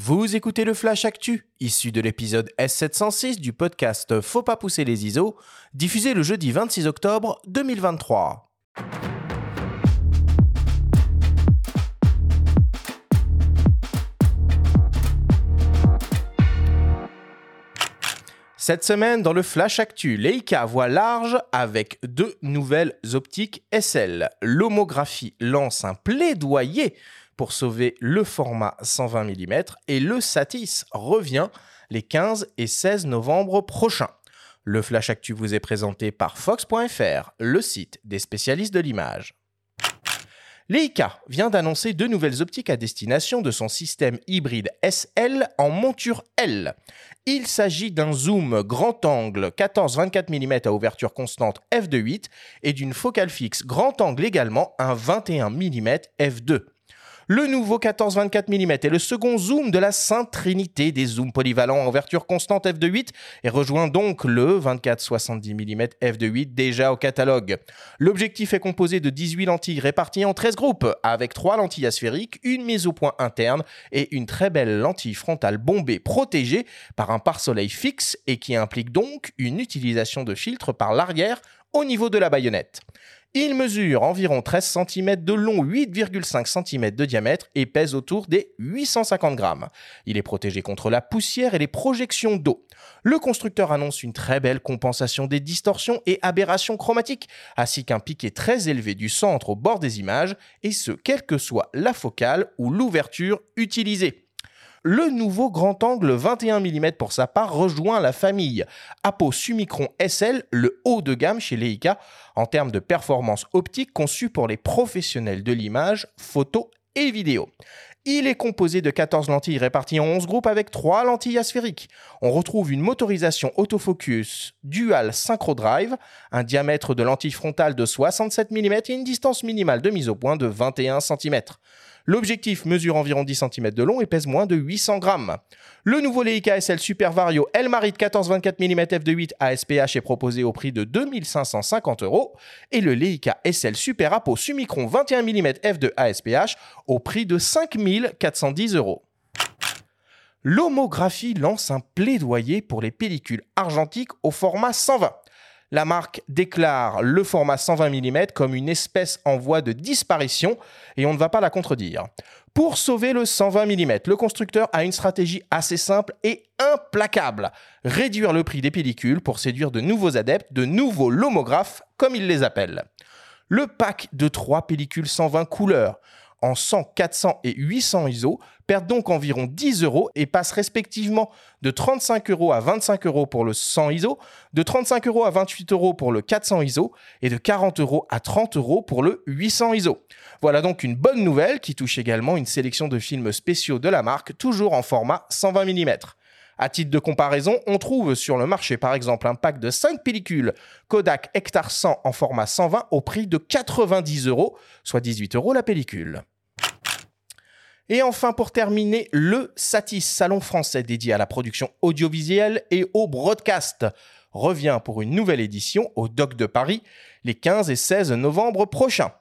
Vous écoutez le Flash Actu, issu de l'épisode S706 du podcast Faut pas pousser les ISO, diffusé le jeudi 26 octobre 2023. Cette semaine, dans le Flash Actu, Leica voit large avec deux nouvelles optiques SL. L'homographie lance un plaidoyer pour sauver le format 120 mm et le Satis revient les 15 et 16 novembre prochains. Le Flash Actu vous est présenté par Fox.fr, le site des spécialistes de l'image. Leica vient d'annoncer deux nouvelles optiques à destination de son système hybride SL en monture L. Il s'agit d'un zoom grand angle 14-24 mm à ouverture constante f2.8 et d'une focale fixe grand angle également un 21 mm f2. Le nouveau 14-24 mm est le second zoom de la sainte trinité des zooms polyvalents en ouverture constante f2.8 et rejoint donc le 24-70 mm f2.8 déjà au catalogue. L'objectif est composé de 18 lentilles réparties en 13 groupes avec 3 lentilles asphériques, une mise au point interne et une très belle lentille frontale bombée protégée par un pare-soleil fixe et qui implique donc une utilisation de filtre par l'arrière au niveau de la baïonnette. Il mesure environ 13 cm de long, 8,5 cm de diamètre et pèse autour des 850 grammes. Il est protégé contre la poussière et les projections d'eau. Le constructeur annonce une très belle compensation des distorsions et aberrations chromatiques, ainsi qu'un piqué très élevé du centre au bord des images, et ce, quelle que soit la focale ou l'ouverture utilisée. Le nouveau grand angle 21 mm pour sa part rejoint la famille Apo Summicron SL, le haut de gamme chez Leica en termes de performance optique conçu pour les professionnels de l'image, photo et vidéo. Il est composé de 14 lentilles réparties en 11 groupes avec 3 lentilles asphériques. On retrouve une motorisation autofocus dual synchro drive, un diamètre de lentille frontale de 67 mm et une distance minimale de mise au point de 21 cm. L'objectif mesure environ 10 cm de long et pèse moins de 800 grammes. Le nouveau Leica SL Super Vario Elmarit 14-24 mm f2.8 ASPH est proposé au prix de 2550 euros et le Leica SL Super Apo Summicron 21 mm f2 ASPH au prix de 5410 euros. L'homographie lance un plaidoyer pour les pellicules argentiques au format 120 la marque déclare le format 120 mm comme une espèce en voie de disparition et on ne va pas la contredire. Pour sauver le 120 mm, le constructeur a une stratégie assez simple et implacable. Réduire le prix des pellicules pour séduire de nouveaux adeptes, de nouveaux lomographes, comme ils les appellent. Le pack de 3 pellicules 120 couleurs en 100, 400 et 800 ISO perdent donc environ 10 euros et passent respectivement de 35 euros à 25 euros pour le 100 ISO, de 35 euros à 28 euros pour le 400 ISO et de 40 euros à 30 euros pour le 800 ISO. Voilà donc une bonne nouvelle qui touche également une sélection de films spéciaux de la marque, toujours en format 120 mm. À titre de comparaison, on trouve sur le marché par exemple un pack de 5 pellicules Kodak Hectar 100 en format 120 au prix de 90 euros, soit 18 euros la pellicule. Et enfin, pour terminer, le Satis, salon français dédié à la production audiovisuelle et au broadcast, revient pour une nouvelle édition au Doc de Paris les 15 et 16 novembre prochains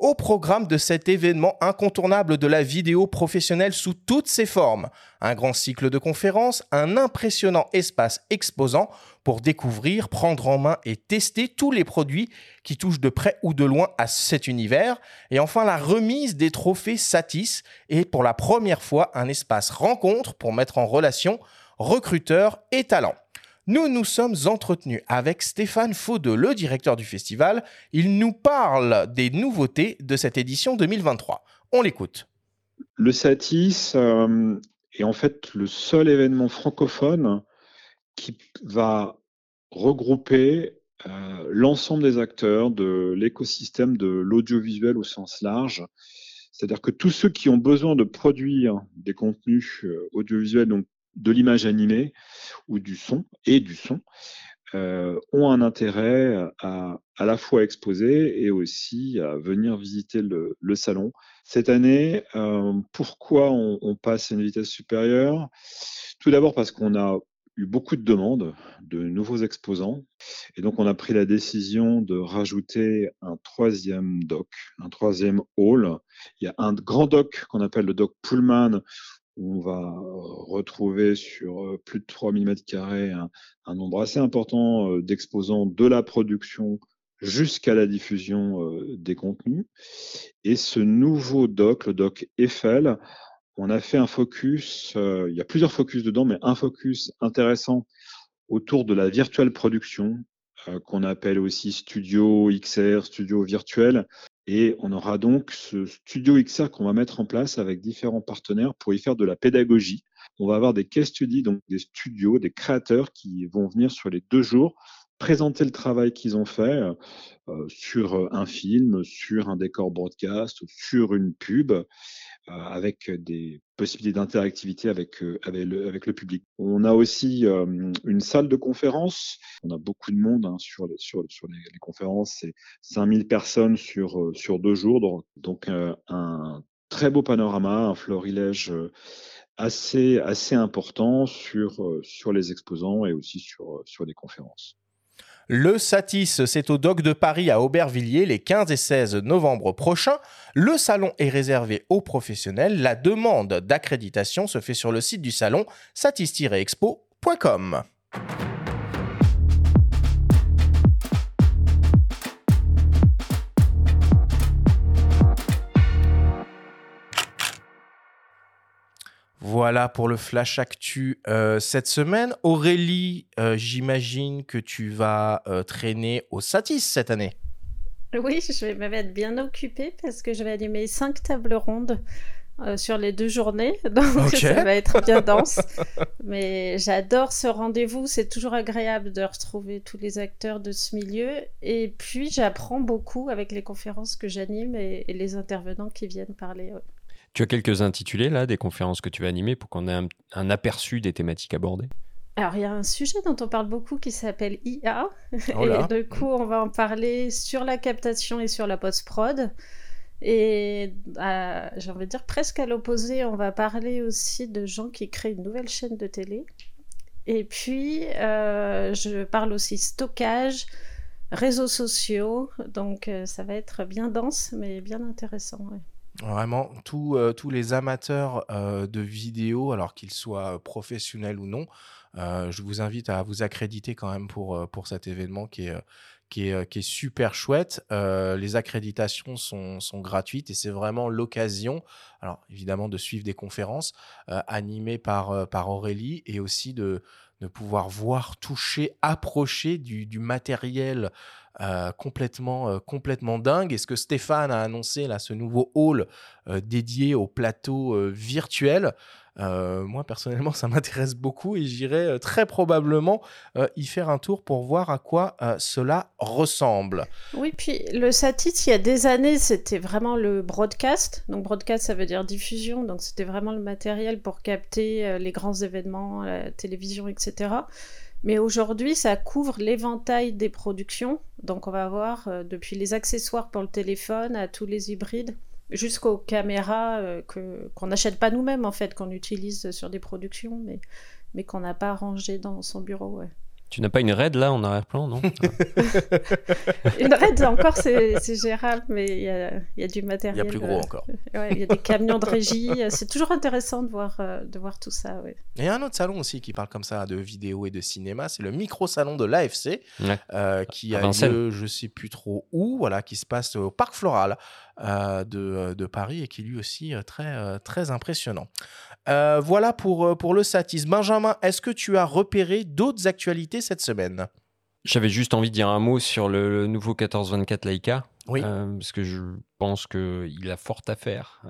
au programme de cet événement incontournable de la vidéo professionnelle sous toutes ses formes. Un grand cycle de conférences, un impressionnant espace exposant pour découvrir, prendre en main et tester tous les produits qui touchent de près ou de loin à cet univers. Et enfin la remise des trophées Satis et pour la première fois un espace rencontre pour mettre en relation recruteurs et talents. Nous nous sommes entretenus avec Stéphane Faudeux, le directeur du festival. Il nous parle des nouveautés de cette édition 2023. On l'écoute. Le Satis euh, est en fait le seul événement francophone qui va regrouper euh, l'ensemble des acteurs de l'écosystème de l'audiovisuel au sens large. C'est-à-dire que tous ceux qui ont besoin de produire des contenus euh, audiovisuels, donc de l'image animée ou du son et du son euh, ont un intérêt à à la fois exposer et aussi à venir visiter le, salon. Cette année, euh, pourquoi on, passe à une vitesse supérieure? Tout d'abord parce qu'on a eu beaucoup de demandes de nouveaux exposants et donc on a pris la décision de rajouter un troisième doc, un troisième hall. Il y a un grand doc qu'on appelle le doc Pullman on va retrouver sur plus de 3000 m2 un, un nombre assez important d'exposants de la production jusqu'à la diffusion des contenus. Et ce nouveau doc, le doc Eiffel, on a fait un focus, il y a plusieurs focus dedans, mais un focus intéressant autour de la virtuelle production, qu'on appelle aussi Studio XR, Studio virtuel. Et on aura donc ce Studio XR qu'on va mettre en place avec différents partenaires pour y faire de la pédagogie. On va avoir des case studies, donc des studios, des créateurs qui vont venir sur les deux jours présenter le travail qu'ils ont fait euh, sur un film, sur un décor broadcast, sur une pub, euh, avec des possibilités d'interactivité avec, euh, avec, le, public. On a aussi une salle de conférence. On a beaucoup de monde hein, sur, les, sur, les, conférences. C'est 5000 personnes sur, sur deux jours. Donc, un très beau panorama, un florilège assez, assez important sur, sur les exposants et aussi sur, sur les conférences. Le Satis, c'est au Doc de Paris à Aubervilliers les 15 et 16 novembre prochains. Le salon est réservé aux professionnels. La demande d'accréditation se fait sur le site du salon satis-expo.com. Voilà pour le Flash Actu euh, cette semaine. Aurélie, euh, j'imagine que tu vas euh, traîner au Satis cette année. Oui, je vais m'être bien occupée parce que je vais animer cinq tables rondes sur les deux journées. Donc ça va être bien dense. Mais j'adore ce rendez-vous. C'est toujours agréable de retrouver tous les acteurs de ce milieu. Et puis j'apprends beaucoup avec les conférences que j'anime et, les intervenants qui viennent parler. Tu as quelques intitulés là, des conférences que tu vas animer pour qu'on ait un, aperçu des thématiques abordées? Alors, il y a un sujet dont on parle beaucoup qui s'appelle IA. Oh et du coup, on va en parler sur la captation et sur la post-prod. Et j'ai envie de dire presque à l'opposé, on va parler aussi de gens qui créent une nouvelle chaîne de télé. Et puis, euh, je parle aussi stockage, réseaux sociaux. Donc, euh, ça va être bien dense, mais bien intéressant. Vraiment, euh, tous les amateurs euh, de vidéos, alors qu'ils soient professionnels ou non, euh, je vous invite à vous accréditer quand même pour, pour cet événement qui est, qui est, qui est super chouette. les accréditations sont, sont gratuites et c'est vraiment l'occasion, alors évidemment, de suivre des conférences animées par, par Aurélie et aussi de, de pouvoir voir, toucher, approcher du, du matériel euh, complètement, euh, complètement dingue. Et ce que Stéphane a annoncé, là, ce nouveau hall euh, dédié au plateau virtuel, moi, personnellement, ça m'intéresse beaucoup et j'irai très probablement y faire un tour pour voir à quoi cela ressemble. Oui, puis le satellite, il y a des années, c'était vraiment le broadcast. Donc, broadcast, ça veut dire diffusion. Donc, c'était vraiment le matériel pour capter les grands événements, la télévision, etc. Mais aujourd'hui, ça couvre l'éventail des productions. Donc, on va avoir euh, depuis les accessoires pour le téléphone à tous les hybrides, jusqu'aux caméras euh, qu'on n'achète pas nous-mêmes, en fait, qu'on utilise sur des productions, mais, mais qu'on n'a pas rangé dans son bureau. Tu n'as pas une raid là en arrière-plan, non? Une raid encore, c'est gérable, mais il y a, du matériel. Il y a plus gros euh, encore. Il y a des camions de régie. C'est toujours intéressant de voir, euh, de voir tout ça. Ouais. Il y a un autre salon aussi qui parle comme ça de vidéo et de cinéma. C'est le micro-salon de l'AFC, euh, qui a lieu, je ne sais plus trop où, voilà, qui se passe au Parc Floral de, de, Paris et qui lui aussi très, très impressionnant. Euh, voilà pour, euh, pour le satis. Benjamin, est-ce que tu as repéré d'autres actualités cette semaine? J'avais juste envie de dire un mot sur le, nouveau 1424 Leica. Oui. Euh, parce que je pense qu'il a fort à faire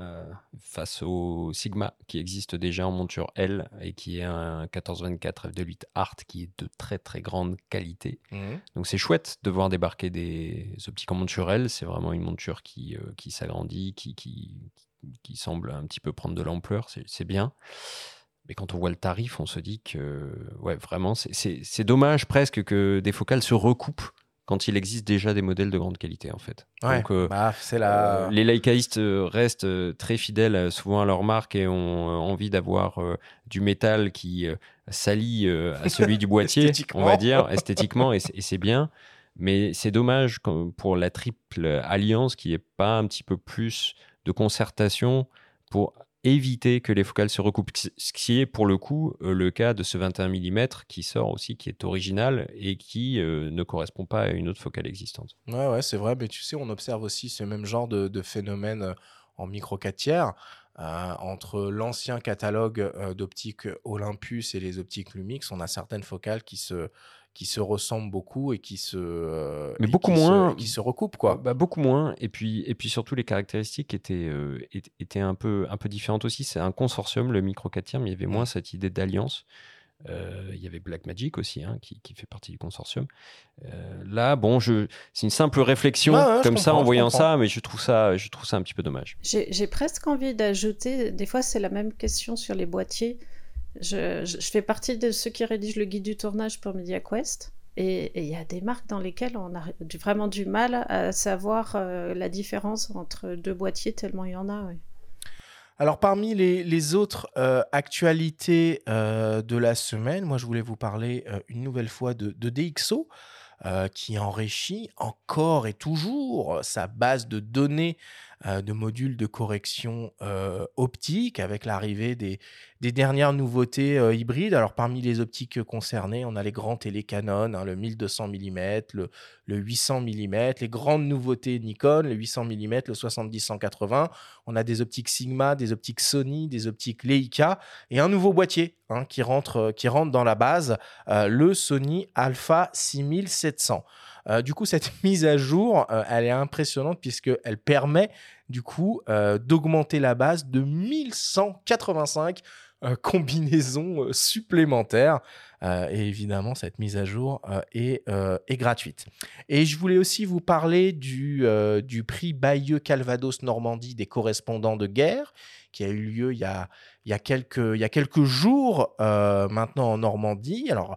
face au Sigma qui existe déjà en monture L et qui est un 1424 f2.8 Art qui est de très très grande qualité. Mhm. Donc c'est chouette de voir débarquer des optiques en monture L. C'est vraiment une monture qui, qui s'agrandit, qui, qui, qui semble un petit peu prendre de l'ampleur, c'est bien. Mais quand on voit le tarif, on se dit que, ouais, vraiment, c'est dommage presque que des focales se recoupent quand il existe déjà des modèles de grande qualité, en fait. Donc, euh, bah, la... Euh, les laïcaïstes euh, restent très fidèles souvent à leur marque et ont envie d'avoir du métal qui s'allie à celui du boîtier, on va dire, esthétiquement, et c'est bien. Mais c'est dommage pour la triple alliance qui n'est pas un petit peu plus de concertation pour éviter que les focales se recoupent. Ce qui est pour le coup euh, le cas de ce 21 mm qui sort aussi, qui est original et qui euh, ne correspond pas à une autre focale existante. Ouais, ouais, c'est vrai, mais tu sais, on observe aussi ce même genre de, de phénomène euh, en micro 4 tiers. Entre l'ancien catalogue d'optiques Olympus et les optiques Lumix, on a certaines focales qui se, qui se ressemblent beaucoup et qui se euh, mais beaucoup moins. qui se recoupent quoi. Bah, beaucoup moins. Et puis et puis surtout les caractéristiques étaient euh, étaient un peu un peu différentes aussi. C'est un consortium le micro 4 mais il y avait moins mmh. cette idée d'alliance. euh, il y avait Blackmagic aussi, hein, qui, qui, fait partie du consortium. là, bon, je, c'est une simple réflexion comme ça en voyant ça, mais je trouve ça, je trouve ça un petit peu dommage. J'ai presque envie d'ajouter, des fois c'est la même question sur les boîtiers. Je, fais partie de ceux qui rédigent le guide du tournage pour MediaQuest. Et il y a des marques dans lesquelles on a vraiment du mal à savoir euh, la différence entre deux boîtiers, tellement il y en a. Alors parmi les, autres euh, actualités euh, de la semaine, moi je voulais vous parler une nouvelle fois de, de DxO. qui enrichit encore et toujours sa base de données de modules de correction optique avec l'arrivée des, dernières nouveautés euh, hybrides. Alors, parmi les optiques concernées, on a les grands télécanons, hein, le 1200 mm, le, le 800 mm, les grandes nouveautés Nikon, le 800 mm, le 70-180. On a des optiques Sigma, des optiques Sony, des optiques Leica et un nouveau boîtier hein, qui, rentre, euh, qui dans la base, euh, le Sony Alpha 6700. Du coup, cette mise à jour, elle est impressionnante puisqu'elle permet du coup d'augmenter la base de 1185 euh, combinaison euh, supplémentaire. Euh, et évidemment, cette mise à jour est, gratuite. Et je voulais aussi vous parler du, prix Bayeux-Calvados-Normandie des correspondants de guerre, qui a eu lieu il y a, quelques, il y a quelques jours maintenant en Normandie. Alors,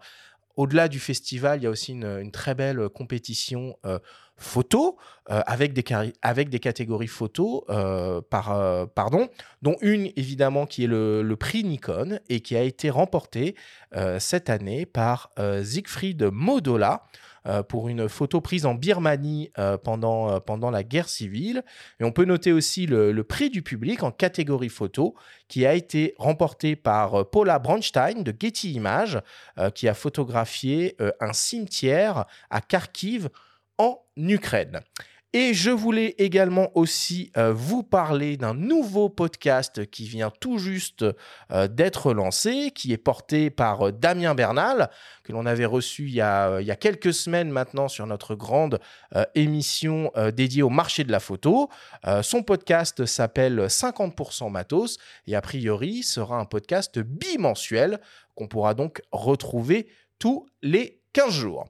au-delà du festival, il y a aussi une, très belle compétition photo euh, avec, des catégories photo, euh, par, euh, pardon, dont une évidemment qui est le, prix Nikon et qui a été remportée cette année par Siegfried Modola. Pour une photo prise en Birmanie pendant, pendant la guerre civile. Et on peut noter aussi le, le, prix du public en catégorie photo qui a été remporté par Paula Bronstein de Getty Images, qui a photographié un cimetière à Kharkiv en Ukraine. Et je voulais également aussi euh, vous parler d'un nouveau podcast qui vient tout juste euh, d'être lancé, qui est porté par euh, Damien Bernal, que l'on avait reçu il y, a, il y, a, quelques semaines maintenant sur notre grande émission dédiée au marché de la photo. son podcast s'appelle 50% Matos et a priori sera un podcast bimensuel qu'on pourra donc retrouver tous les 15 jours.